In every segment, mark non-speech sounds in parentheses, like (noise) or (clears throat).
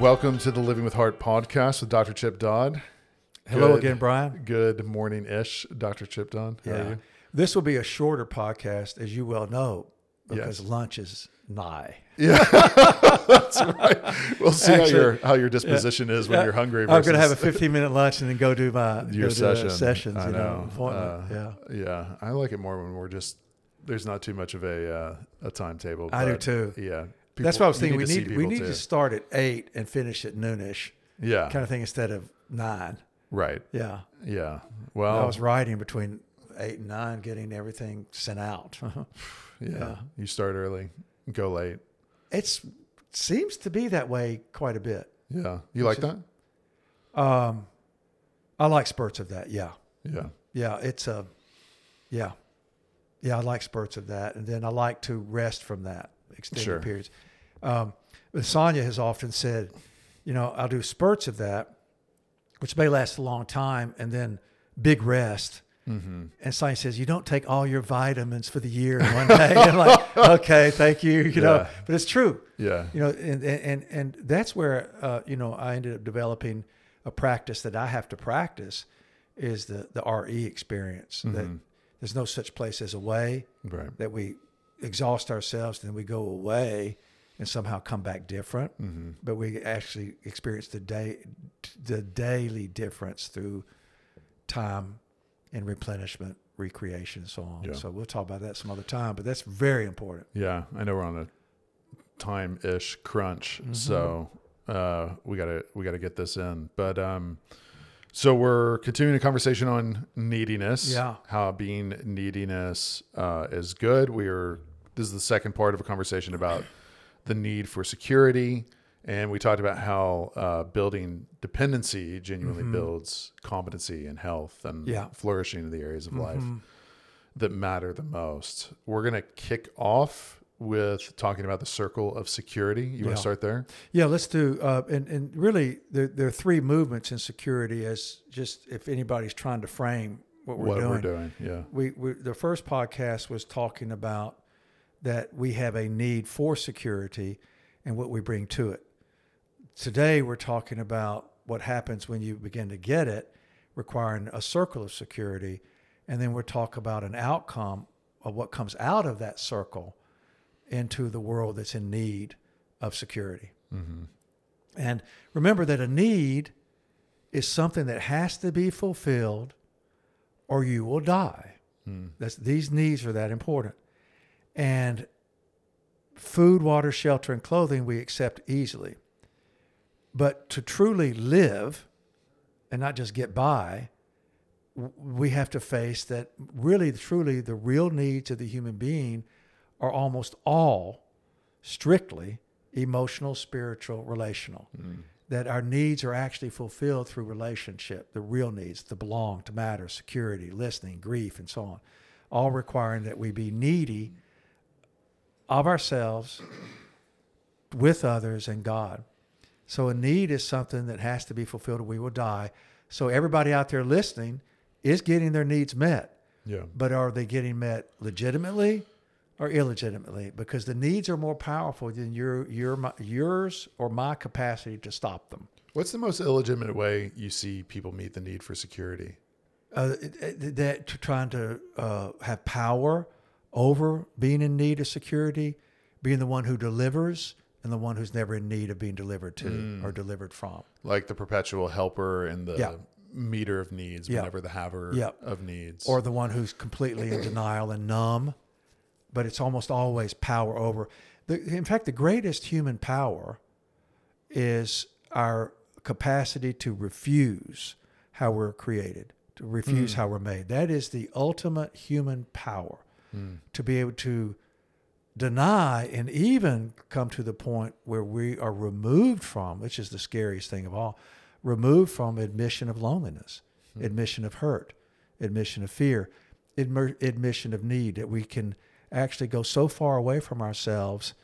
Welcome to the Living with Heart podcast with Dr. Chip Dodd. Hello Good- again, Bryan. Good morning ish, Dr. Chip Dodd. How are you? This will be a shorter podcast, as you well know, because Yes. lunch is nigh. (laughs) Yeah. That's right. We'll see how Actually, your how your disposition is when Yeah, you're hungry. I'm going to have a versus (laughs) 15 minute lunch and then go do my your go session. do a sessions. I you know, know. appointment. Uh, yeah, Yeah, I like it more when we're just there's not too much of a uh, a timetable. I do but, too. Yeah, that's what I was thinking. to we need we need too. to start at eight and finish at noonish, yeah, kind of thing, instead of nine. right. Yeah, Yeah. Well I was writing between eight and nine, getting everything sent out. (laughs) yeah, yeah. You start early, go late. It's seems to be that way quite a bit. Yeah, you like that? Um, I like spurts of that. Yeah. Yeah. Yeah, it's a, yeah, yeah. I like spurts of that, and then I like to rest from that extended Sure. periods. Um, but Sonia has often said, you know, I'll do spurts of that, which may last a long time, and then big rest. Mm-hmm. And Sonia says, you don't take all your vitamins for the year in one day. (laughs) I'm like, (laughs) okay, thank you. You know, but it's true Yeah. you know and and and that's where uh, you know i ended up developing a practice that i have to practice is the the re experience that there's no such place as away Right. that we exhaust ourselves and then we go away and somehow come back different but we actually experience the day the daily difference through time and replenishment recreation and so on Yeah. so we'll talk about that some other time but that's very important Yeah, I know we're on a time-ish crunch, so uh, we gotta we gotta get this in. But um, so we're continuing a conversation on neediness. Yeah. how being neediness uh, is good. We are this is the second part of a conversation about the need for security, and we talked about how uh, building dependency genuinely builds competency and health and Yeah. flourishing in the areas of life that matter the most. We're going to kick off with talking about the circle of security. You want to start there? Yeah, let's do. Uh, and and really, there, there are three movements in security. As just if anybody's trying to frame what we're what doing, we're doing. Yeah. we, we the first podcast was talking about that we have a need for security and what we bring to it. Today, we're talking about what happens when you begin to get it, requiring a circle of security, and then we'll talk about an outcome of what comes out of that circle into the world that's in need of security. Mm-hmm. And remember that a need is something that has to be fulfilled or you will die. Hmm. That's, these needs are that important. And food, water, shelter, and clothing we accept easily. But to truly live and not just get by, we have to face that really, truly, the real needs of the human being are almost all strictly emotional, spiritual, relational. Mm. That our needs are actually fulfilled through relationship, the real needs, to belong, to matter, security, listening, grief, and so on, all requiring that we be needy of ourselves, with others, and God. So a need is something that has to be fulfilled or we will die. So everybody out there listening is getting their needs met Yeah. but are they getting met legitimately or illegitimately? Because the needs are more powerful than your your my, yours or my capacity to stop them. What's the most illegitimate way you see people meet the need for security? Uh, that trying to uh, have power over being in need of security, being the one who delivers and the one who's never in need of being delivered to mm. or delivered from. Like the perpetual helper and the Yeah. meter of needs Yeah. whenever the haver Yeah. of needs. or the one who's completely in denial and numb, but it's almost always power over. The, in fact, the greatest human power is our capacity to refuse how we're created, to refuse mm. how we're made. That is the ultimate human power Mm. to be able to deny and even come to the point where we are removed from, which is the scariest thing of all, removed from admission of loneliness, hmm. admission of hurt, admission of fear, admission of need, that we can actually go so far away from ourselves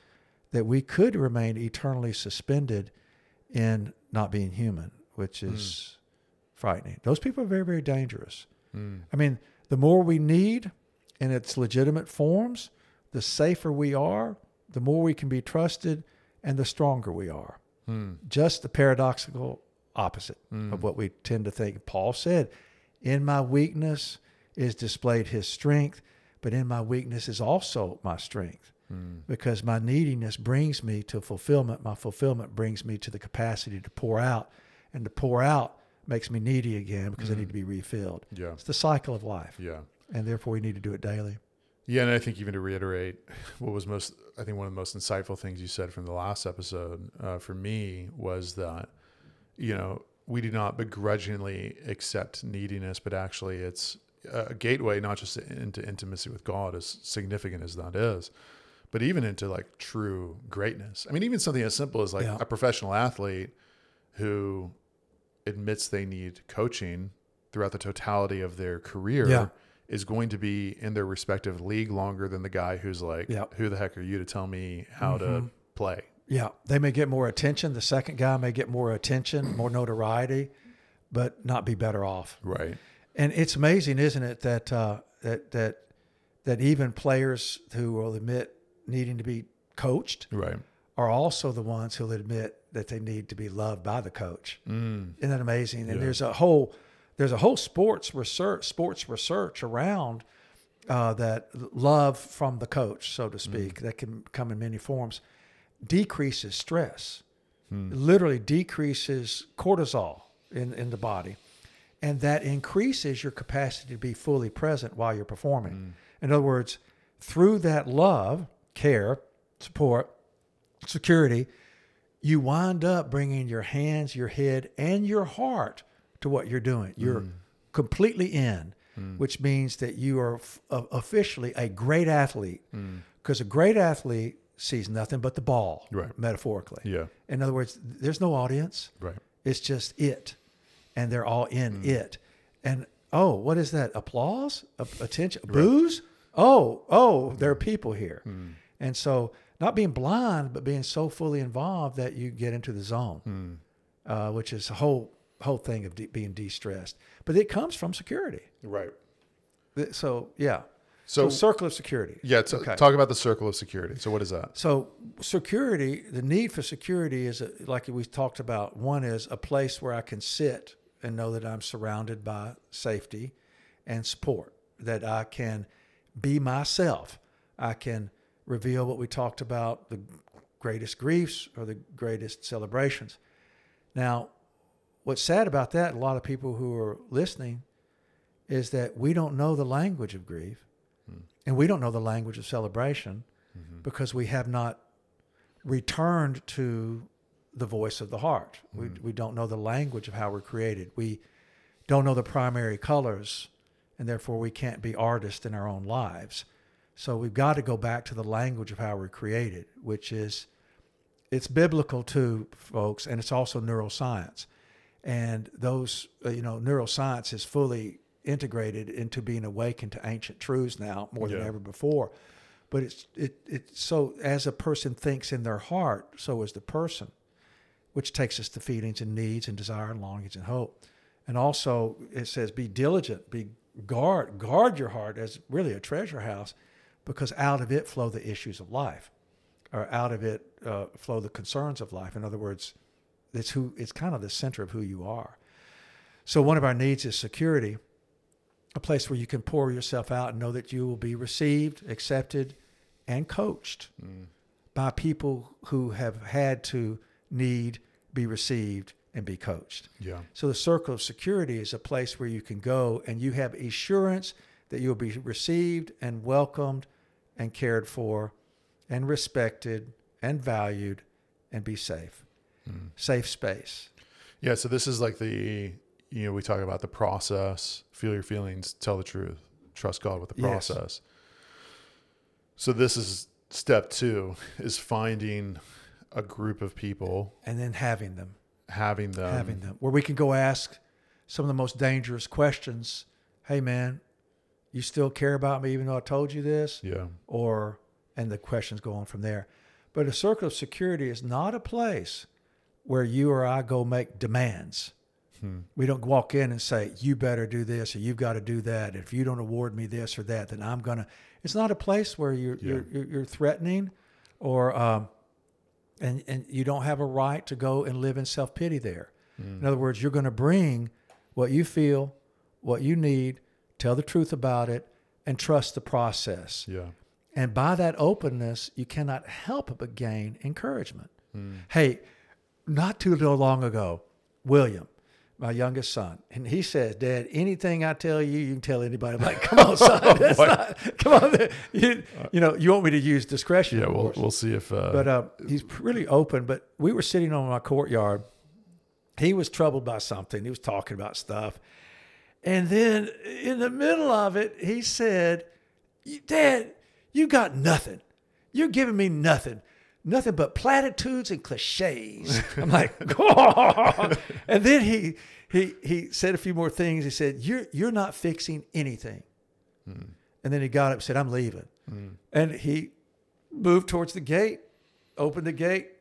that we could remain eternally suspended in not being human, which hmm. is frightening. Those people are very, very dangerous. Hmm. I mean, the more we need in its legitimate forms, the safer we are, the more we can be trusted, and the stronger we are. Hmm. Just the paradoxical opposite Hmm. of what we tend to think. Paul said, In my weakness is displayed his strength, but in my weakness is also my strength. Hmm. Because my neediness brings me to fulfillment. My fulfillment brings me to the capacity to pour out. And to pour out makes me needy again because I need to be refilled. Yeah. It's the cycle of life. Yeah. And therefore, we need to do it daily. Yeah, and I think even to reiterate, what was most, I think one of the most insightful things you said from the last episode uh, for me was that, you know, we do not begrudgingly accept neediness, but actually it's a gateway not just into intimacy with God, as significant as that is, but even into like true greatness. I mean, even something as simple as like Yeah. a professional athlete who admits they need coaching throughout the totality of their career Yeah. Is going to be in their respective league longer than the guy who's like, Yeah. Mm-hmm. who the heck are you to tell me how to play? Yeah, they may get more attention. The second guy may get more attention, more notoriety, but not be better off. Right. And it's amazing, isn't it, that uh, that that that even players who will admit needing to be coached Right. are also the ones who'll admit that they need to be loved by the coach. Mm. Isn't that amazing? And Yeah. there's a whole there's a whole sports research sports research around uh, that love from the coach, so to mm. speak, that can come in many forms, decreases stress, hmm. literally decreases cortisol in, in the body. And that increases your capacity to be fully present while you're performing. Hmm. In other words, through that love, care, support, security, you wind up bringing your hands, your head, and your heart to what you're doing. You're mm. completely in, mm. which means that you are f- o- officially a great athlete. Mm. Because a great athlete sees nothing but the ball, Right. metaphorically. Yeah. In other words, there's no audience. Right. It's just it, and they're all in it. And oh, what is that? Applause, A- attention, booze. Oh, oh, there are people here, and so not being blind, but being so fully involved that you get into the zone, uh, which is a whole whole thing of de- being de-stressed. But it comes from security. Right. So yeah, so, So, circle of security. yeah, t- Okay. talk about the circle of security. So what is that? So security, the need for security is a, like we talked about. One is a place where I can sit and know that I'm surrounded by safety and support. That I can be myself. I can reveal what we talked about: the greatest griefs or the greatest celebrations. Now, what's sad about that, a lot of people who are listening, is that we don't know the language of grief, hmm. and we don't know the language of celebration mm-hmm. because we have not returned to the voice of the heart. We, mm. we don't know the language of how we're created. We don't know the primary colors, and therefore we can't be artists in our own lives. So we've got to go back to the language of how we're created, which is it's biblical too, folks, and it's also neuroscience. And those, uh, you know, neuroscience is fully integrated into being awakened to ancient truths now more than Yeah. ever before. But it's it it so as a person thinks in their heart, so is the person, which takes us to feelings and needs and desire and longings and hope. And also it says be diligent, be guard guard your heart as really a treasure house, because out of it flow the issues of life, or out of it uh, flow the concerns of life. In other words, it's who it's kind of the center of who you are. So one of our needs is security, a place where you can pour yourself out and know that you will be received, accepted, and coached mm. by people who have had to need, be received, and be coached. Yeah. So the circle of security is a place where you can go and you have assurance that you'll be received and welcomed and cared for and respected and valued and be safe. Safe space. Yeah. So this is like the, you know, we talk about the process, feel your feelings, tell the truth, trust God with the Yes. process. So this is step two is finding a group of people, And then having them. having them, having them where we can go ask some of the most dangerous questions. Hey man, you still care about me even though I told you this? yeah, Or and the questions go on from there. But a circle of security is not a place where you or I go make demands. We don't walk in and say, you better do this or you've got to do that. If you don't award me this or that, then I'm going to. It's not a place where you're, you're, you're, you're threatening or um, and and you don't have a right to go and live in self pity there. In other words, you're going to bring what you feel, what you need, tell the truth about it, and trust the process. Yeah. And by that openness, you cannot help but gain encouragement. Hmm. Hey, not too long ago, William, my youngest son, and he says, Dad, anything I tell you, you can tell anybody. I'm like, come on, son. (laughs) That's not, come on. You, you know, you want me to use discretion. Yeah. We'll, we'll see if, uh, But uh, he's really open. But we were sitting on my courtyard. He was troubled by something. He was talking about stuff. And then in the middle of it, he said, Dad, you got nothing. You're giving me nothing. Nothing but platitudes and cliches. (laughs) I'm like, and then he he he said a few more things. He said, You're you're not fixing anything. Hmm. And then he got up and said, I'm leaving. Hmm. And he moved towards the gate, opened the gate.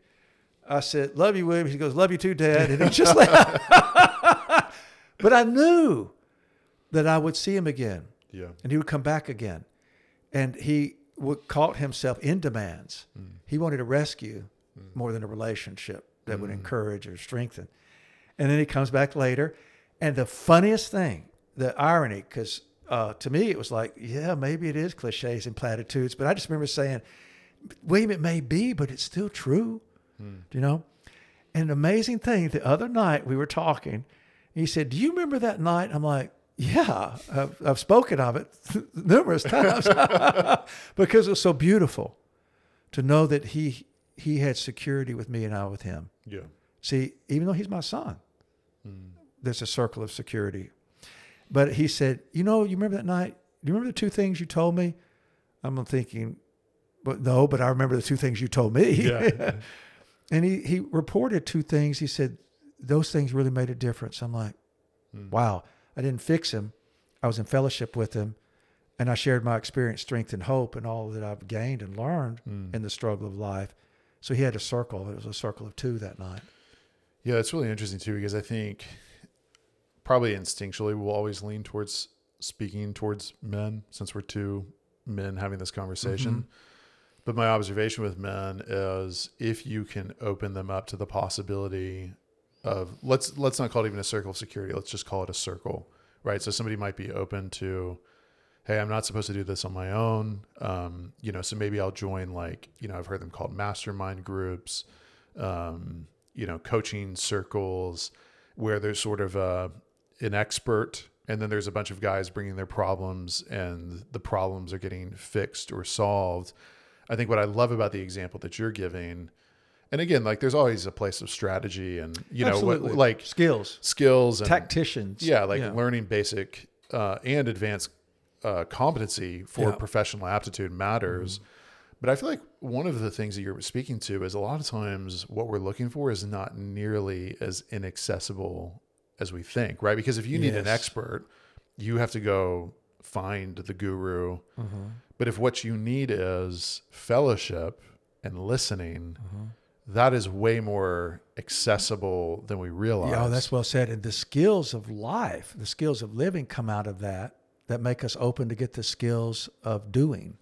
I said, Love you, William. He goes, Love you too, Dad. And he just (laughs) left. but I knew that I would see him again yeah. and he would come back again. And he would caught himself in demands. Mm. He wanted a rescue mm. more than a relationship that would mm. encourage or strengthen. And then he comes back later. And the funniest thing, the irony, because uh, to me it was like, yeah, maybe it is cliches and platitudes. But I just remember saying, William, it may be, but it's still true. Hmm. Do you know? And an amazing thing, the other night we were talking. He said, Do you remember that night? I'm like, Yeah, I've, I've spoken of it (laughs) numerous times (laughs) because it was so beautiful to know that he he had security with me and I with him. Yeah. See, even though he's my son, hmm. there's a circle of security. But he said, You know, you remember that night? Do you remember the two things you told me? I'm thinking, but no, but I remember the two things you told me. Yeah. (laughs) and he, he reported two things. He said, Those things really made a difference. I'm like, hmm. Wow. I didn't fix him. I was in fellowship with him. And I shared my experience, strength, and hope, and all that I've gained and learned mm. in the struggle of life. So he had a circle. It was a circle of two that night. Yeah, it's really interesting too because I think probably instinctually we'll always lean towards speaking towards men since we're two men having this conversation. Mm-hmm. But my observation with men is if you can open them up to the possibility of let's let's not call it even a circle of security, let's just call it a circle, right? So somebody might be open to hey, I'm not supposed to do this on my own. Um, you know, so maybe I'll join like, you know, I've heard them called mastermind groups, um, you know, coaching circles where there's sort of a, an expert and then there's a bunch of guys bringing their problems and the problems are getting fixed or solved. I think what I love about the example that you're giving, and again, like there's always a place of strategy and, you know, what, Absolutely. like skills, skills and tacticians. yeah, like learning basic uh, and advanced uh, competency for Yeah. professional aptitude matters. But I feel like one of the things that you're speaking to is a lot of times what we're looking for is not nearly as inaccessible as we think, right? Because if you need an expert, you have to go find the guru. But if what you need is fellowship and listening, that is way more accessible than we realize. Yeah, oh, that's well said. And the skills of life, the skills of living come out of that, that make us open to get the skills of doing.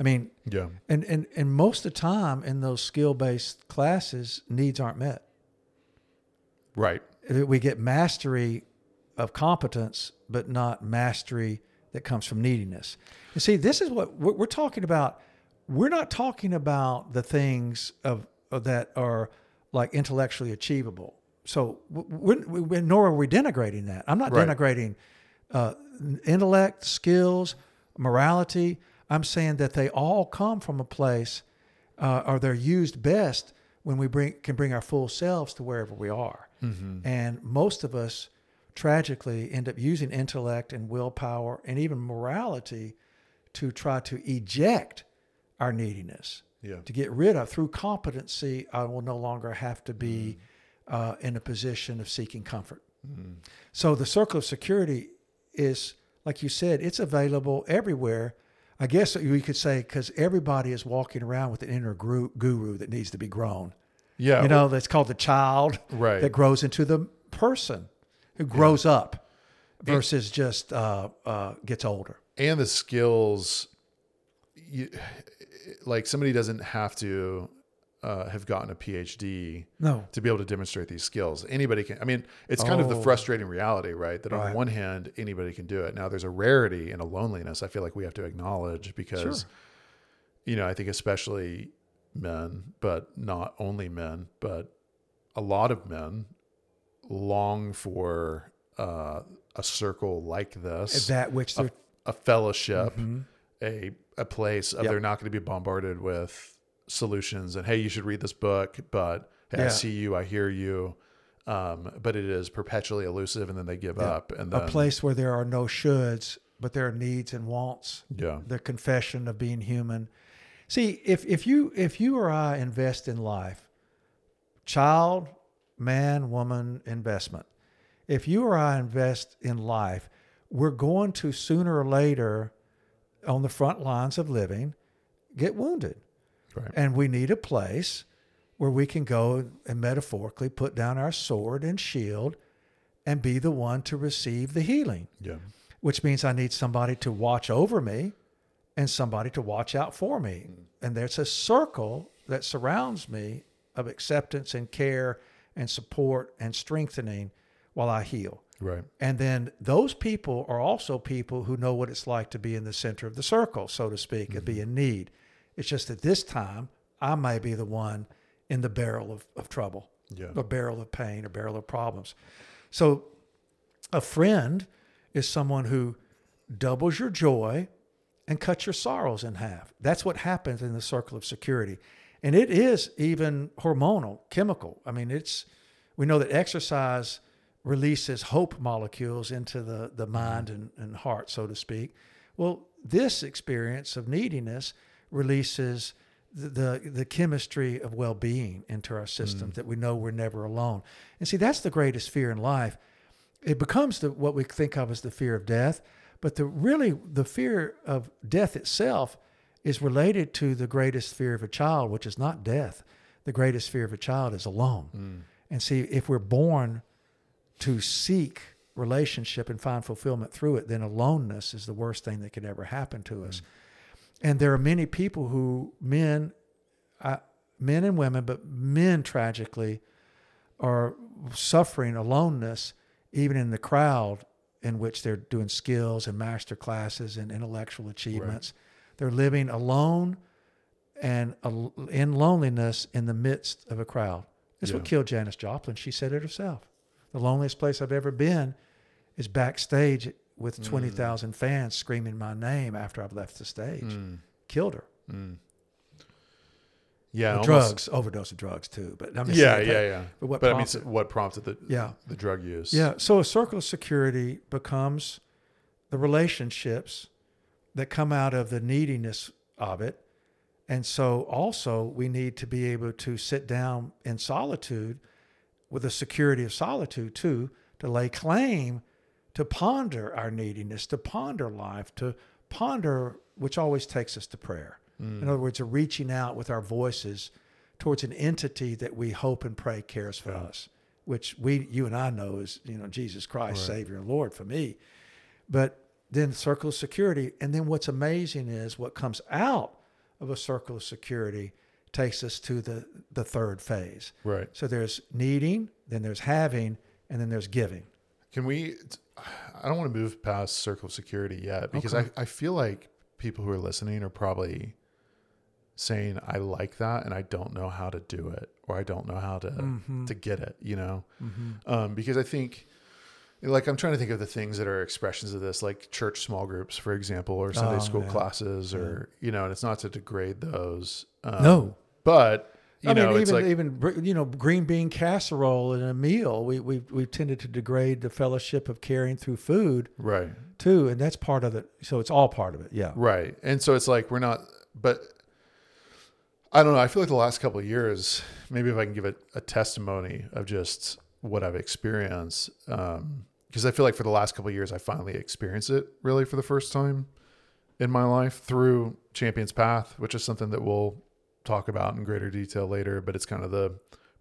I mean, yeah. and, and, and most of the time in those skill based classes, needs aren't met. Right. We get mastery of competence, but not mastery that comes from neediness. And see, this is what we're we're talking about. We're not talking about the things of that are like intellectually achievable. So, we're, we nor are we denigrating that. I'm not Right. denigrating uh, intellect, skills, morality. I'm saying that they all come from a place, uh, or they're used best when we bring can bring our full selves to wherever we are. And most of us, tragically, end up using intellect and willpower and even morality to try to eject our neediness Yeah. to get rid of through competency. I will no longer have to be uh, in a position of seeking comfort. So the circle of security is, like you said, it's available everywhere. I guess we could say because everybody is walking around with an inner guru, guru that needs to be grown. Yeah. You know, that's called the child (laughs) Right. that grows into the person who grows up versus just uh, uh, gets older. and the skills you like somebody doesn't have to uh, have gotten a PhD No. to be able to demonstrate these skills. Anybody can. I mean, it's kind of the Oh. frustrating reality, right? That on one hand, anybody can do it. Now, there's a rarity and a loneliness. I feel like we have to acknowledge because, Sure. you know, I think especially men, but not only men, but a lot of men long for uh, a circle like this, That which a, a fellowship, Mhm. a a place of Yep. they're not going to be bombarded with solutions and hey, you should read this book, but hey, I see you, I hear you. Um, but it is perpetually elusive, and then they give Yeah. up, and then a place where there are no shoulds, but there are needs and wants. yeah, the confession of being human. See, if if you if you or I invest in life, child, man, woman investment. If you or I invest in life, we're going to sooner or later on the front lines of living get wounded. right, And we need a place where we can go and metaphorically put down our sword and shield and be the one to receive the healing yeah, which means I need somebody to watch over me and somebody to watch out for me. Mm. And there's a circle that surrounds me of acceptance and care and support and strengthening while I heal. Right, And then those people are also people who know what it's like to be in the center of the circle, so to speak, and be mm-hmm. in need. It's just that this time I may be the one in the barrel of, of trouble yeah, a barrel of pain, a barrel of problems. So, a friend is someone who doubles your joy and cuts your sorrows in half. That's what happens in the circle of security. And it is even hormonal, chemical. I mean, it's, we know that exercise releases hope molecules into the, the mm-hmm. mind and, and heart, so to speak. Well, this experience of neediness releases the, the, the chemistry of well being into our system mm. that we know we're never alone. And see, that's the greatest fear in life. It becomes the, what we think of as the fear of death, but the really the fear of death itself is related to the greatest fear of a child, which is not death. The greatest fear of a child is alone. Mm. And see, if we're born to seek relationship and find fulfillment through it, then aloneness is the worst thing that could ever happen to us. And there are many people who, men, uh, men and women, but men tragically are suffering aloneness, even in the crowd in which they're doing skills and master classes and intellectual achievements. They're living alone and in loneliness in the midst of a crowd. That's what Yeah. killed Janis Joplin. She said it herself. The loneliest place I've ever been is backstage with 20,000 fans screaming my name after I've left the stage. Mm. Killed her. yeah, almost- drugs, overdose of drugs too. But I'm just Yeah, yeah, yeah. But what But I mean, what prompted the Yeah. the drug use? Yeah. So a circle of security becomes the relationships that come out of the neediness of it. And so also we need to be able to sit down in solitude with the security of solitude too, to lay claim, to ponder our neediness, to ponder life, to ponder, which always takes us to prayer. In mm. other words, a reaching out with our voices towards an entity that we hope and pray cares for us, which we, you and I know is, you know, Jesus Christ, Right. Savior and Lord for me. But then circle of security. And then what's amazing is what comes out of a circle of security takes us to the, the third phase. Right. So there's needing, then there's having, and then there's giving. Can we? I don't want to move past circle of security yet because Okay. I, I feel like people who are listening are probably saying I like that and I don't know how to do it or I don't know how to Mm-hmm. to get it. You know, um, because I think. Like I'm trying to think of the things that are expressions of this, like church small groups, for example, or Sunday Oh, school yeah. classes, or you know, and it's not to degrade those. Um, No. but you I know, mean, it's even like even you know, green bean casserole in a meal. We we we've tended to degrade the fellowship of caring through food right, too, and that's part of it. So it's all part of it. Yeah. Right. And so it's like we're not but I don't know, I feel like the last couple of years, maybe if I can give it a testimony of just what I've experienced um because I feel like for the last couple of years I finally experienced it really for the first time in my life through Champions Path, which is something that we'll talk about in greater detail later, but it's kind of the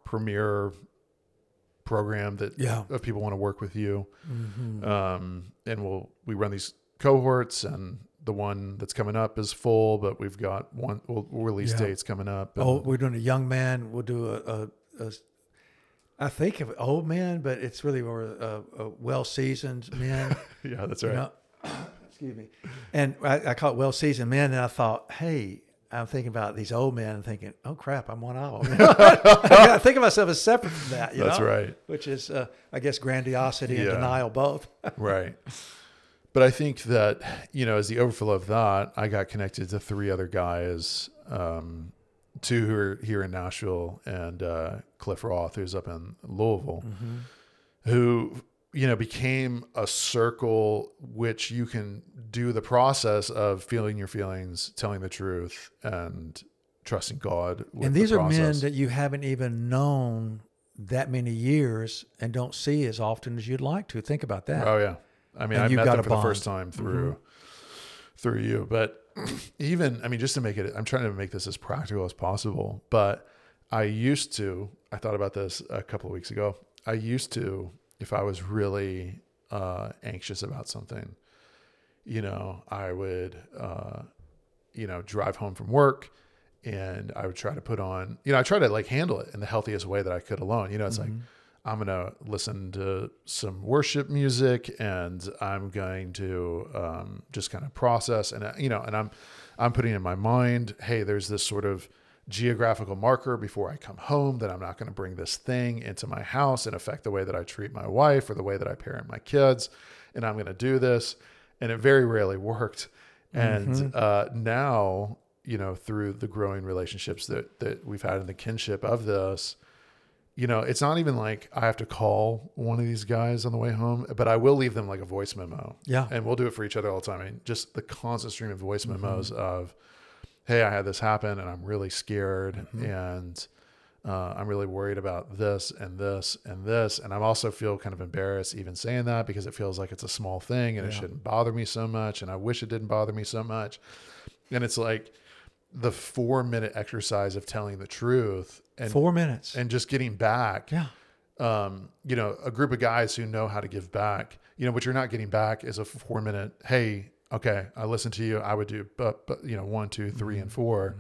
premier program that Yeah. if people want to work with you Mhm. um, and we'll we run these cohorts and the one that's coming up is full, but we've got one we'll, we'll release Yeah. dates coming up. Oh, we're doing a young man. We'll do a, a, a I think of old men, but it's really more a, a well seasoned man. (laughs) yeah, that's you right. know? (coughs) excuse me. And I, I call it well seasoned men. And I thought, hey, I'm thinking about these old men and thinking, oh crap, I'm one of them. (laughs) I think of myself as separate from that. You That's know? right. Which is, uh, I guess, grandiosity and denial both. (laughs) right. But I think that, you know, as the overflow of that, I got connected to three other guys, um, two who are here in Nashville and uh, Cliff Roth, who's up in Louisville, who, you know, became a circle which you can do the process of feeling your feelings, telling the truth, and trusting God. With and the these are men that you haven't even known that many years and don't see as often as you'd like to. Think about that. Oh yeah, I mean, And I met them for the bond. Mm-hmm. first time through through you. But even, I mean, just to make it, I'm trying to make this as practical as possible. But I used to, I thought about this a couple of weeks ago. I used to, if I was really uh, anxious about something, you know, I would, uh, you know, drive home from work. And I would try to put on, you know, I try to like handle it in the healthiest way that I could alone. You know, it's like, I'm going to listen to some worship music and I'm going to um, just kind of process and, uh, you know, and I'm, I'm putting in my mind, hey, there's this sort of geographical marker before I come home that I'm not going to bring this thing into my house and affect the way that I treat my wife or the way that I parent my kids. And I'm going to do this. And it very rarely worked. And uh, now, you know, through the growing relationships that, that we've had in the kinship of this, you know, it's not even like I have to call one of these guys on the way home, but I will leave them like a voice memo. Yeah. And we'll do it for each other all the time. I mean, just the constant stream of voice Mm-hmm. memos of, hey, I had this happen and I'm really scared Mm-hmm. and uh, I'm really worried about this and this and this. And I also feel kind of embarrassed even saying that because it feels like it's a small thing and it shouldn't bother me so much. And I wish it didn't bother me so much. And it's like the four minute exercise of telling the truth and, Four minutes. and just getting back yeah. um, you know, a group of guys who know how to give back. You know, what you're not getting back is a four minute, hey, okay, I listened to you. I would do, but, but you know, one, two, three, and 4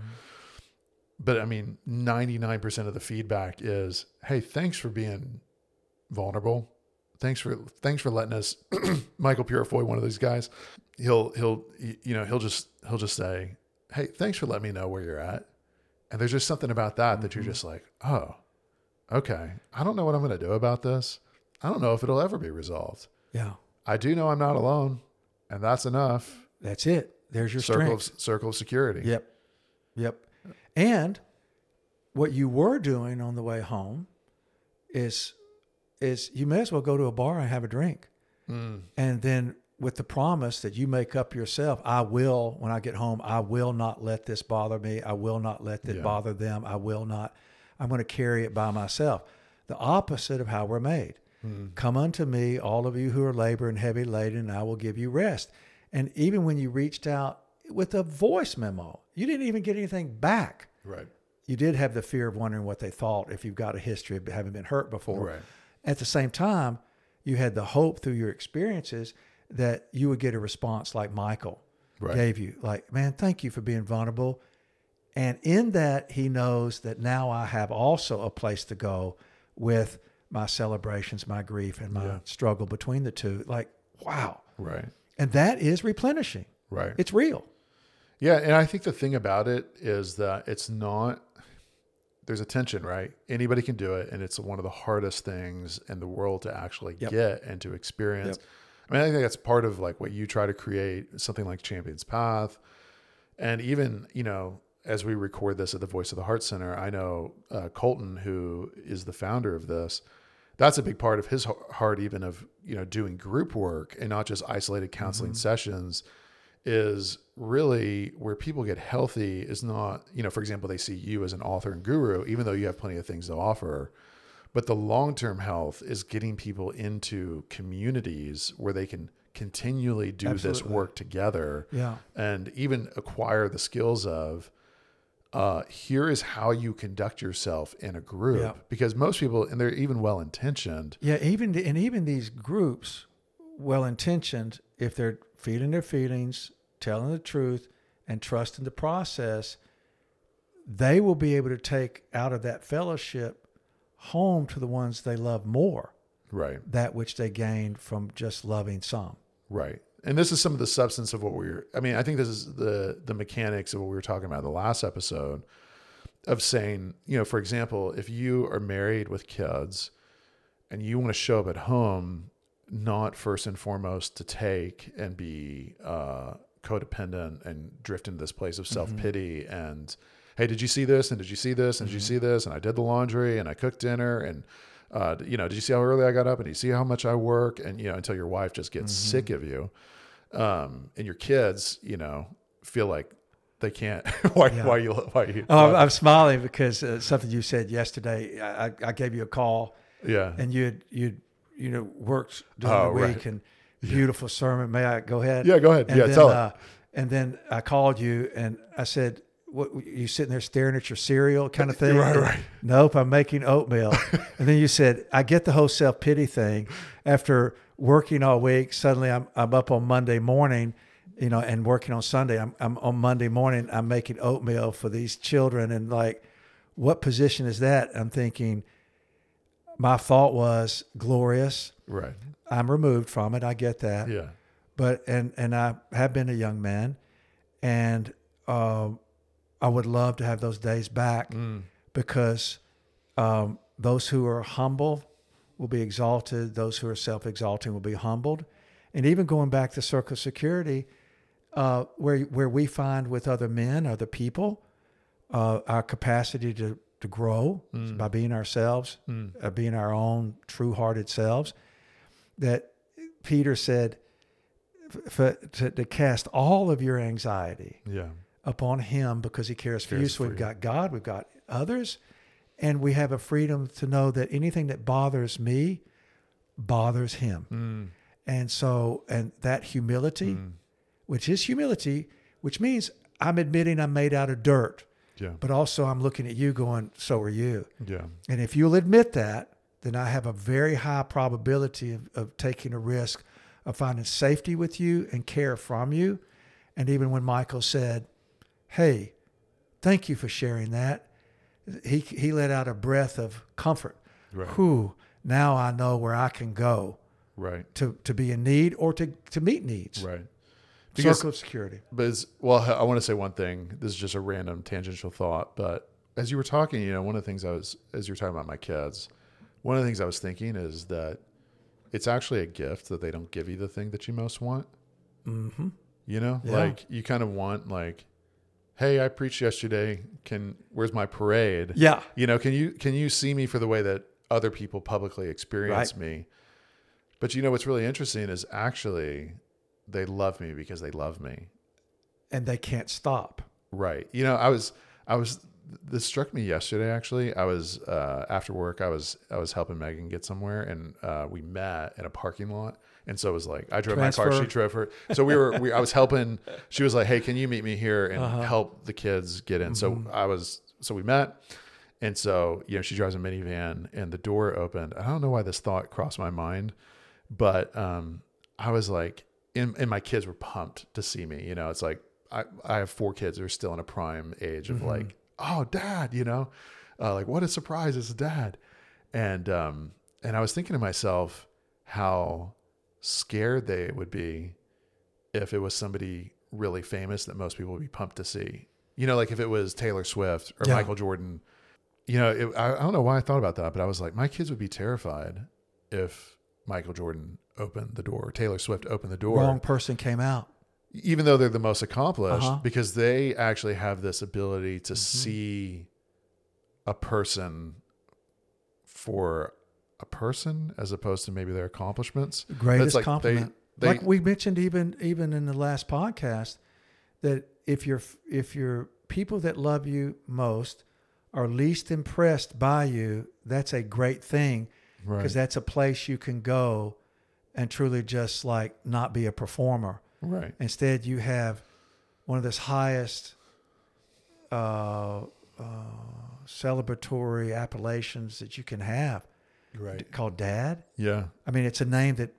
But I mean, 99% of the feedback is, hey, thanks for being vulnerable. Thanks for thanks for letting us. (clears throat) Michael Purifoy, one of these guys, he'll he'll you know he'll just he'll just say, hey, thanks for letting me know where you're at. And there's just something about that that you're just like, oh, okay, I don't know what I'm going to do about this. I don't know if it'll ever be resolved. Yeah. I do know I'm not alone, and that's enough. That's it. There's your Circle strength. of circle of security. Yep. Yep. And what you were doing on the way home is is you may as well go to a bar and have a drink. Mm, And then with the promise that you make up yourself, I will when I get home, I will not let this bother me. I will not let it Yeah. bother them. I will not I'm going to carry it by myself. The opposite of how we're made. mm, Come unto me, all of you who are labor and heavy laden, and I will give you rest. And even when you reached out with a voice memo, you didn't even get anything back. right. You did have the fear of wondering what they thought if you've got a history of having been hurt before. Right. At the same time, you had the hope through your experiences that you would get a response like Michael Right. gave you, like, man, thank you for being vulnerable. And in that, he knows that now I have also a place to go with my celebrations, my grief, and my Yeah. struggle between the two. Like, wow. Right. And that is replenishing. Right. It's real. Yeah, and I think the thing about it is that it's not there's a tension, right? Anybody can do it, and it's one of the hardest things in the world to actually Yep. get and to experience. Yep. I mean, I think that's part of like what you try to create, something like Champions Path, and even you know, as we record this at the Voice of the Heart Center, I know uh, Colton, who is the founder of this. That's a big part of his heart, even of you know doing group work and not just isolated counseling sessions is really where people get healthy is not, you know, for example, they see you as an author and guru, even though you have plenty of things to offer. But the long term health is getting people into communities where they can continually do this work together Yeah. and even acquire the skills of uh, here is how you conduct yourself in a group. Yeah. Because most people, and they're even well intentioned, Yeah, even and even these groups, well intentioned, if they're feeling their feelings telling the truth, and trusting the process, they will be able to take out of that fellowship home to the ones they love more, Right. that which they gained from just loving some. Right. And this is some of the substance of what we are I mean, I think this is the the mechanics of what we were talking about in the last episode of saying, you know, for example, if you are married with kids and you want to show up at home not first and foremost to take and be uh codependent and drift into this place of self-pity and hey did you see this? And did you see this? And did you see this? And i did the laundry and i cooked dinner and uh, you know did you see how early i got up? And do you see how much i work? And you know until your wife just gets sick of you. Um, and your kids you know feel like they can't (laughs) why, Yeah. why you why you Oh, I'm, I'm smiling because uh, something you said yesterday. I, I- gave you a call, yeah. And you had you know worked during Oh, the week right. and beautiful sermon. May I go ahead? yeah go ahead. And yeah then, tell it. uh, and then I called you and I said, "What you sitting there staring at your cereal kind of (laughs) thing?" Right, right. Nope, I'm making oatmeal. (laughs) and then you said, "I get the whole self pity thing." After working all week, suddenly I'm I'm up on Monday morning, you know, and working on Sunday. I'm I'm on Monday morning. I'm making oatmeal for these children, and like, what position is that? I'm thinking. My thought was glorious. right I'm removed from it. I get that yeah but and and I have been a young man, and um, I would love to have those days back Mm. because um, those who are humble will be exalted; those who are self-exalting will be humbled, and even going back to circle security, uh, where where we find with other men, other people, uh, our capacity to to grow by being ourselves, uh, being our own true-hearted selves. That Peter said for, to, to cast all of your anxiety yeah upon him because he cares for you. Cares So for we've you. got God, we've got others, and we have a freedom to know that anything that bothers me bothers him. Mm. And so, and that humility, which is humility, which means I'm admitting I'm made out of dirt, yeah but also I'm looking at you going, so are you. yeah And if you'll admit that, then I have a very high probability of, of taking a risk of finding safety with you and care from you. And even when Michael said, Hey, thank you for sharing that, he, he let out a breath of comfort. Right. Whew, now I know where I can go right to, to be in need or to, to meet needs. right Because- Circle of security. But it's, well, I want to say one thing. This is just a random tangential thought, but as you were talking, you know, one of the things I was, as you were talking about my kids, one of the things I was thinking is that it's actually a gift that they don't give you the thing that you most want. Mm-hmm. You know, Yeah. like you kind of want like, hey, I preached yesterday. Can where's my parade? Yeah. You know, can you can you see me for the way that other people publicly experience me? But you know what's really interesting is actually they love me because they love me. And they can't stop. Right. You know, I was, I was, this struck me yesterday, actually. I was, uh, after work, I was, I was helping Megan get somewhere and, uh, we met in a parking lot. And so it was like, I drove my car, she drove her. So we were, we, I was helping, (laughs) she was like, Hey, can you meet me here and Uh-huh. help the kids get in? So I was, so we met. And so, you know, she drives a minivan and the door opened. I don't know why this thought crossed my mind, but, um, I was like, and, and my kids were pumped to see me. You know, it's like I, I have four kids that are still in a prime age of like, oh, dad, you know, uh, like what a surprise, it's dad. And um, and I was thinking to myself how scared they would be if it was somebody really famous that most people would be pumped to see. You know, like if it was Taylor Swift or Yeah. Michael Jordan. You know, it, I, I don't know why I thought about that, but I was like, my kids would be terrified if Michael Jordan opened the door, or Taylor Swift opened the door Wrong person came out. even though they're the most accomplished Uh-huh. because they actually have this ability to see a person for a person as opposed to maybe their accomplishments greatest like they- compliment. they- like we mentioned even even in the last podcast, that if you're if your people that love you most are least impressed by you, that's a great thing right because that's a place you can go and truly just like not be a performer. right Instead, you have one of those highest uh, uh, celebratory appellations that you can have right. Called dad. yeah. I mean, it's a name that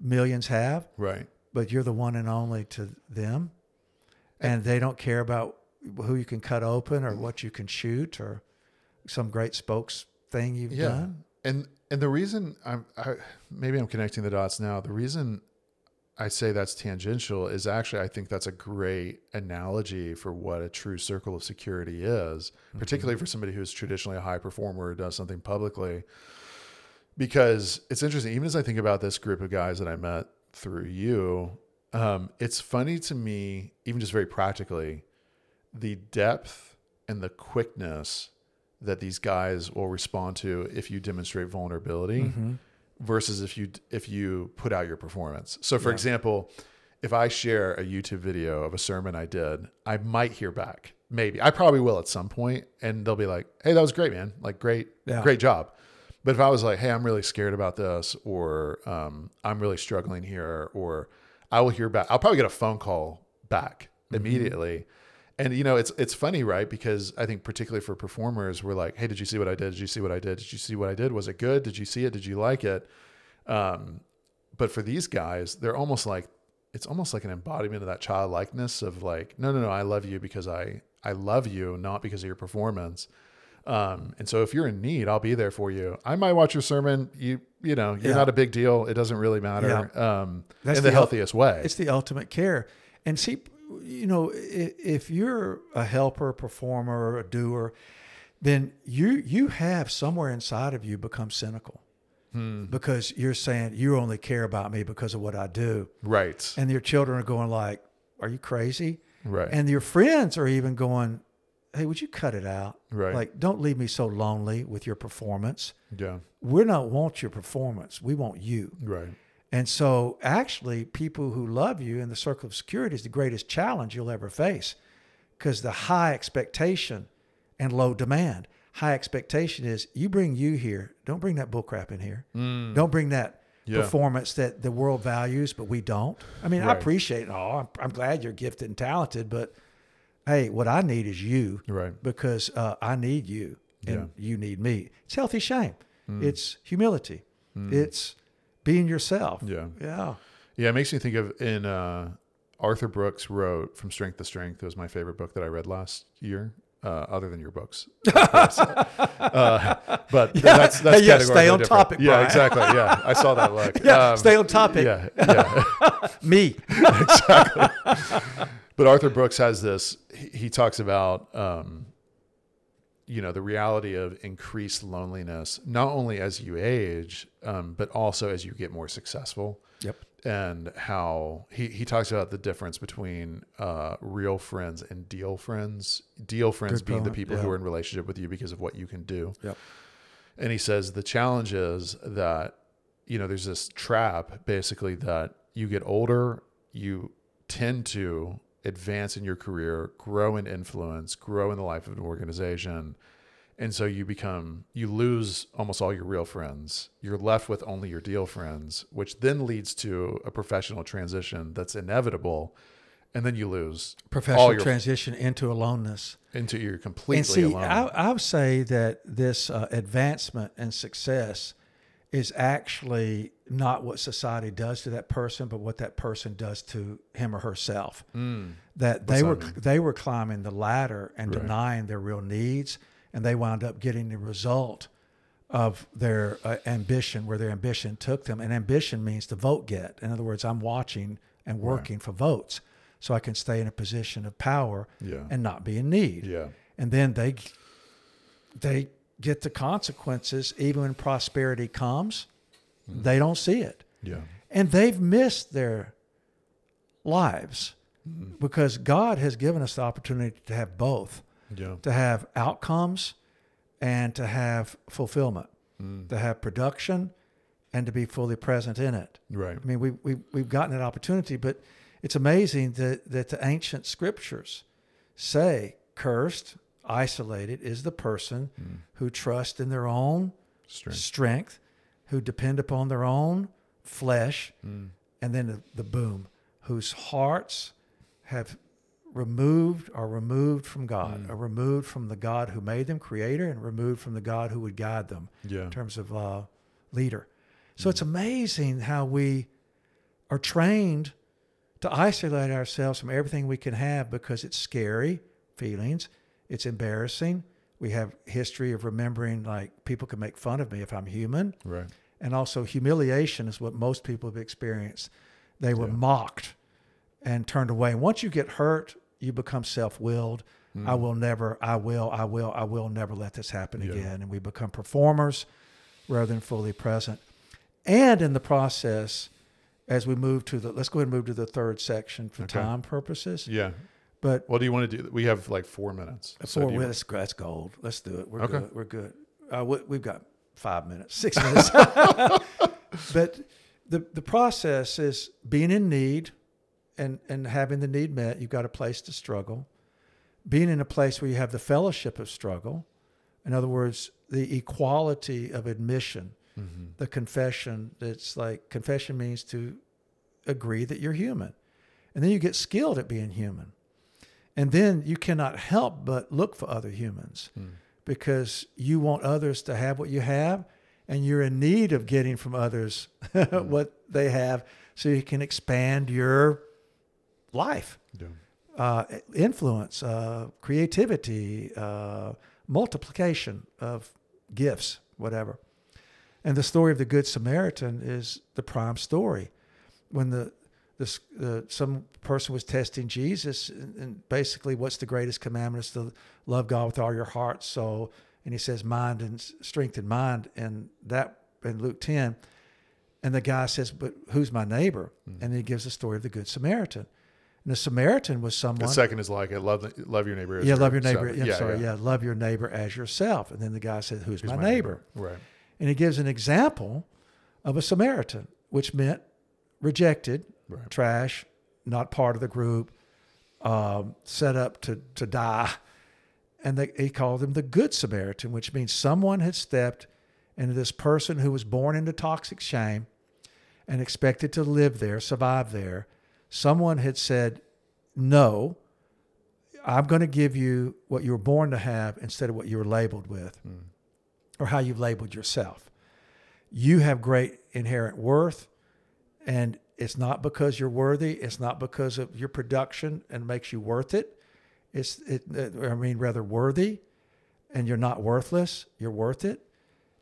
millions have, right. But you're the one and only to them, and they don't care about who you can cut open or what you can shoot or some great spokes thing you've yeah. done. and and the reason i'm I, maybe i'm connecting the dots now. The reason i say that's tangential is actually i think that's a great analogy for what a true circle of security is mm-hmm. particularly for somebody who's traditionally a high performer or does something publicly because it's interesting even as i think about this group of guys that i met through you um, it's funny to me even just very practically the depth and the quickness that these guys will respond to if you demonstrate vulnerability Mm-hmm. versus if you if you put out your performance. So for Yeah. example, if I share a YouTube video of a sermon I did, I might hear back. Maybe. I probably will at some point and they'll be like, "Hey, that was great, man. Like great Yeah. great job." But if I was like, "Hey, I'm really scared about this," or um, "I'm really struggling here," or I will hear back. I'll probably get a phone call back immediately. And you know, it's it's funny, right? Because I think particularly for performers, we're like, "Hey, did you see what I did? Did you see what I did? Did you see what I did? Was it good? Did you see it? Did you like it?" Um, but for these guys, they're almost like it's almost like an embodiment of that childlikeness of like, "No, no, no, I love you because I I love you, not because of your performance." Um, and so if you're in need, I'll be there for you. I might watch your sermon. You you know, you're Yeah. not a big deal. It doesn't really matter. Um, That's in the, the healthiest way. It's the ultimate care. And see, you know, if you're a helper, performer, a doer, then you you have somewhere inside of you become cynical Hmm. because you're saying you only care about me because of what I do, right. and your children are going like, "Are you crazy?" Right. And your friends are even going, "Hey, would you cut it out? Right. Like, don't leave me so lonely with your performance. yeah. We don't want your performance. We want you." Right. And so, actually, people who love you in the circle of security is the greatest challenge you'll ever face because the high expectation and low demand. High expectation is you bring you here. Don't bring that bullcrap in here. Don't bring that Mm. Yeah. performance that the world values, but we don't. I mean, I appreciate it all. I'm, I'm glad you're gifted and talented, but hey, what I need is you Right. because uh, I need you and Yeah. Mm. you need me. It's healthy shame. It's humility. It's being yourself. Yeah. Yeah. Yeah, it makes me think of in uh, Arthur Brooks wrote "From Strength to Strength." It was my favorite book that I read last year, uh, other than your books. (laughs) uh, but that's that's Hey, yeah, stay on different. topic, Yeah, Bryan. exactly. Yeah, I saw that look. (laughs) Yeah. Um, stay on topic. Yeah, yeah. (laughs) Me. But Arthur Brooks has this. He, he talks about, um, you know, the reality of increased loneliness, not only as you age, um, but also as you get more successful. Yep. And how he, he talks about the difference between uh, real friends and deal friends. Deal friends Good being the point, people who are in relationship with you because of what you can do. Yep. And he says the challenge is that, you know, there's this trap basically that you get older, you tend to advance in your career, grow in influence, grow in the life of an organization. And so you become, you lose almost all your real friends. You're left with only your deal friends, which then leads to a professional transition that's inevitable. And then you lose Professional all your transition into aloneness. into you're completely And see, alone. I, I would say that this uh, advancement and success is actually not what society does to that person, but what that person does to him or herself. Mm. That they What's were that mean? they were climbing the ladder and Right. denying their real needs, and they wound up getting the result of their uh, ambition, where their ambition took them. And ambition means to vote get. In other words, I'm watching and working for votes, so I can stay in a position of power Yeah. and not be in need yeah. and then they they get the consequences even when prosperity comes they don't see it Yeah. and they've missed their lives Mm-hmm. because god has given us the opportunity to have both Yeah. to have outcomes and to have fulfillment Mm. to have production and to be fully present in it Right. I mean, we, we, we've gotten that opportunity, but it's amazing that, that the ancient scriptures say cursed, isolated is the person who trusts in their own Strength. strength, who depend upon their own flesh, Mm. and then the, the boom, whose hearts have removed are removed from God, are removed from the God who made them, creator, and removed from the God who would guide them Yeah. in terms of uh, leader. So it's amazing how we are trained to isolate ourselves from everything we can have because it's scary feelings, it's embarrassing. We have history of remembering like people can make fun of me if I'm human, Right. and also humiliation is what most people have experienced. They were Yeah. mocked and turned away. And once you get hurt, you become self-willed. Mm. I will never, I will, I will, I will never let this happen Yeah. again. And we become performers rather than fully present. And in the process, as we move to the, let's go ahead and move to the third section for Okay. time purposes. Yeah. But What do you want to do? We have like four minutes. Four do you- that's, that's gold. Let's do it. We're Okay. good. We're good. Uh, we, we've got five minutes, six minutes. (laughs) but the the process is being in need and and having the need met. You've got a place to struggle. Being in a place where you have the fellowship of struggle. In other words, the equality of admission, Mhm. the confession. That's like confession means to agree that you're human, and then you get skilled at being human, and then you cannot help but look for other humans Mm. because you want others to have what you have and you're in need of getting from others (laughs) what they have so you can expand your life Yeah. uh, influence uh, creativity uh, multiplication of gifts whatever and the story of the good samaritan is the prime story when the this, uh, some person was testing Jesus, and, and basically, what's the greatest commandment? Is to love God with all your heart, soul, and he says mind and strength and mind, and that in Luke ten. And the guy says, "But who's my neighbor?" And he gives the story of the good Samaritan. And the Samaritan was someone. The second is like, it. love love your neighbor. as yeah, love your neighbor. Yeah, I'm sorry. Yeah. love your neighbor as yourself. And then the guy said, "Who's, Who's my, neighbor? Right. And he gives an example of a Samaritan, which meant rejected, Right. trash, not part of the group, um, set up to, to die. And they, he called him the Good Samaritan, which means someone had stepped into this person who was born into toxic shame and expected to live there, survive there. Someone had said, No, I'm going to give you what you were born to have instead of what you were labeled with Mm. or how you've labeled yourself. You have great inherent worth, and it's not because you're worthy. It's not because of your production and makes you worth it. It's, it, uh, I mean, rather worthy, and you're not worthless. You're worth it.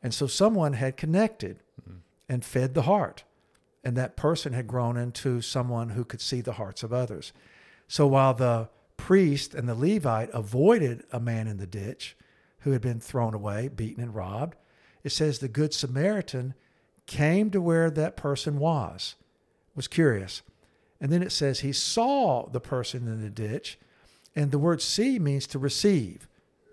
And so someone had connected and fed the heart, and that person had grown into someone who could see the hearts of others. So while the priest and the Levite avoided a man in the ditch who had been thrown away, beaten, and robbed, it says the Good Samaritan came to where that person was, was curious. And then it says he saw the person in the ditch. And the word see means to receive,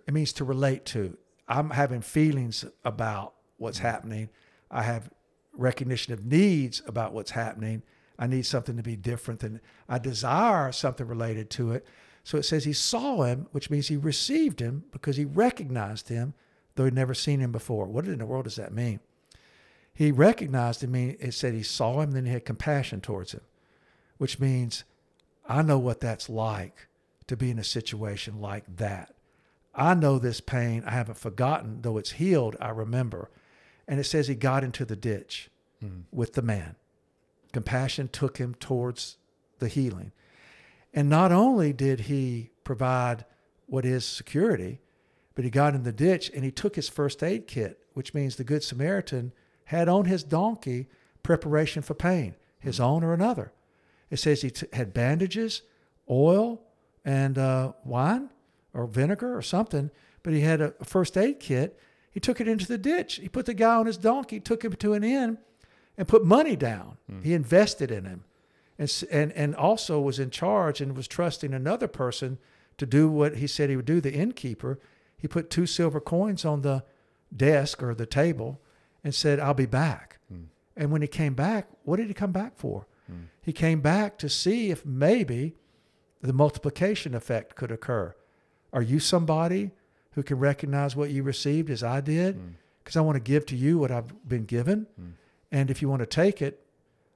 it means to relate to. I'm having feelings about what's mm-hmm. happening. I have recognition of needs about what's happening. I need something to be different than I desire something related to it. So it says he saw him, which means he received him because he recognized him, though he'd never seen him before. What in the world does that mean? He recognized him. It said he saw him, then he had compassion towards him, which means I know what that's like to be in a situation like that. I know this pain. I haven't forgotten, though it's healed, I remember. And it says he got into the ditch hmm. with the man. Compassion took him towards the healing. And not only did he provide what is security, but he got in the ditch and he took his first aid kit, which means the Good Samaritan had on his donkey preparation for pain, his own or another. It says he t- had bandages, oil, and uh, wine or vinegar or something, but he had a first aid kit. He took it into the ditch. He put the guy on his donkey, took him to an inn, and put money down. He invested in him and, and and also was in charge and was trusting another person to do what he said he would do. The innkeeper, he put two silver coins on the desk or the table, and said, "I'll be back." Hmm. And when he came back, what did he come back for? Hmm. He came back to see if maybe the multiplication effect could occur. Are you somebody who can recognize what you received as I did? Hmm. Because I want to give to you what I've been given. And if you want to take it,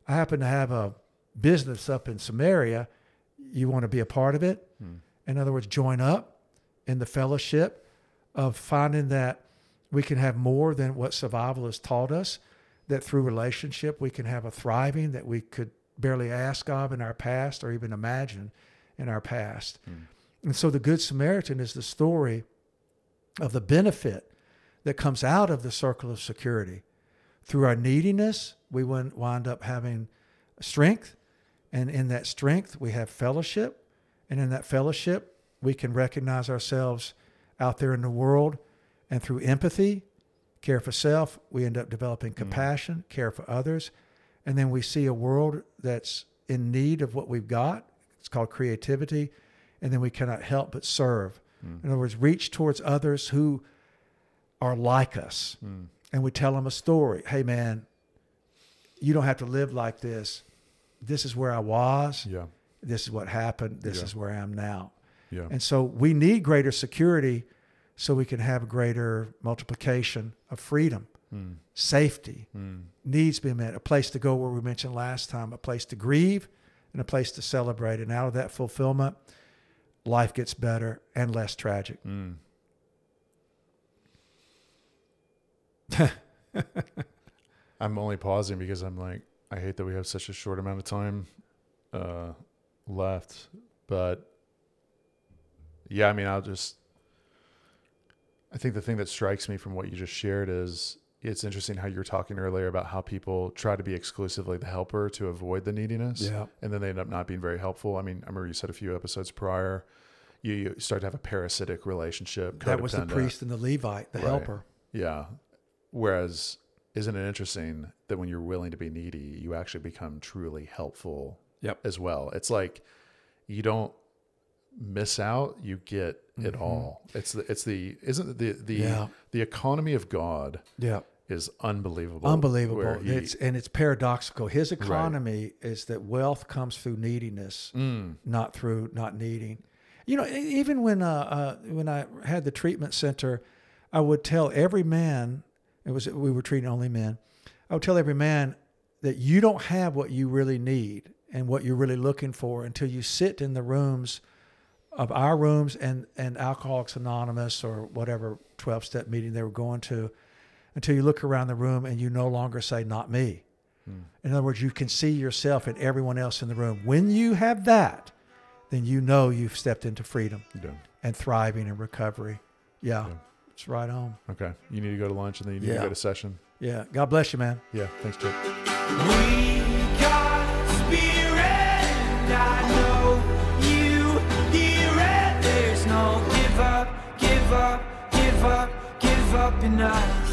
I happen to have a business up in Samaria. You want to be a part of it? In other words, join up in the fellowship of finding that we can have more than what survival has taught us, that through relationship we can have a thriving, that we could barely ask of in our past or even imagine in our past. Mm. And so the Good Samaritan is the story of the benefit that comes out of the circle of security. Through our neediness, we win- wind up having strength. And in that strength, we have fellowship. And in that fellowship, we can recognize ourselves out there in the world. And through empathy, care for self, we end up developing compassion, care for others. And then we see a world that's in need of what we've got. It's called creativity. And then we cannot help but serve. In other words, reach towards others who are like us. Mm. And we tell them a story. Hey, man, you don't have to live like this. This is where I was. Yeah. This is what happened. This Yeah. is where I am now. Yeah. And so we need greater security so we can have greater multiplication of freedom, Mm. safety, Mm. needs be met, a place to go where we mentioned last time, a place to grieve and a place to celebrate. And out of that fulfillment, life gets better and less tragic. Mm. (laughs) I'm only pausing because I'm like, I hate that we have such a short amount of time uh, left. But yeah, I mean, I'll just. I think the thing that strikes me from what you just shared is it's interesting how you were talking earlier about how people try to be exclusively the helper to avoid the neediness. Yeah. And then they end up not being very helpful. I mean, I remember you said a few episodes prior, you, you start to have a parasitic relationship. That was the priest and the Levite, the Right. helper. Yeah. Whereas, isn't it interesting that when you're willing to be needy, you actually become truly helpful Yep. as well? It's like you don't miss out, you get it Mhm. all. It's the, it's the, isn't it the, the, Yeah. the economy of God Yeah. is unbelievable. Unbelievable. he- it's and it's paradoxical. His economy is that wealth comes through neediness, Mm, not through not needing. You know, even when uh, uh, when I had the treatment center, I would tell every man. It was we were treating only men. I would tell every man that you don't have what you really need and what you're really looking for until you sit in the rooms of our rooms and and Alcoholics Anonymous or whatever twelve step meeting they were going to, until you look around the room and you no longer say not me. mm, In other words, you can see yourself and everyone else in the room. When you have that, then you know you've stepped into freedom yeah. and thriving and recovery. Yeah, Yeah. it's right on. Okay. You need to go to lunch and then you need Yeah. to go to session. Yeah, God bless you, man. Yeah. Thanks, Chip. Give up, give up, give up, in us.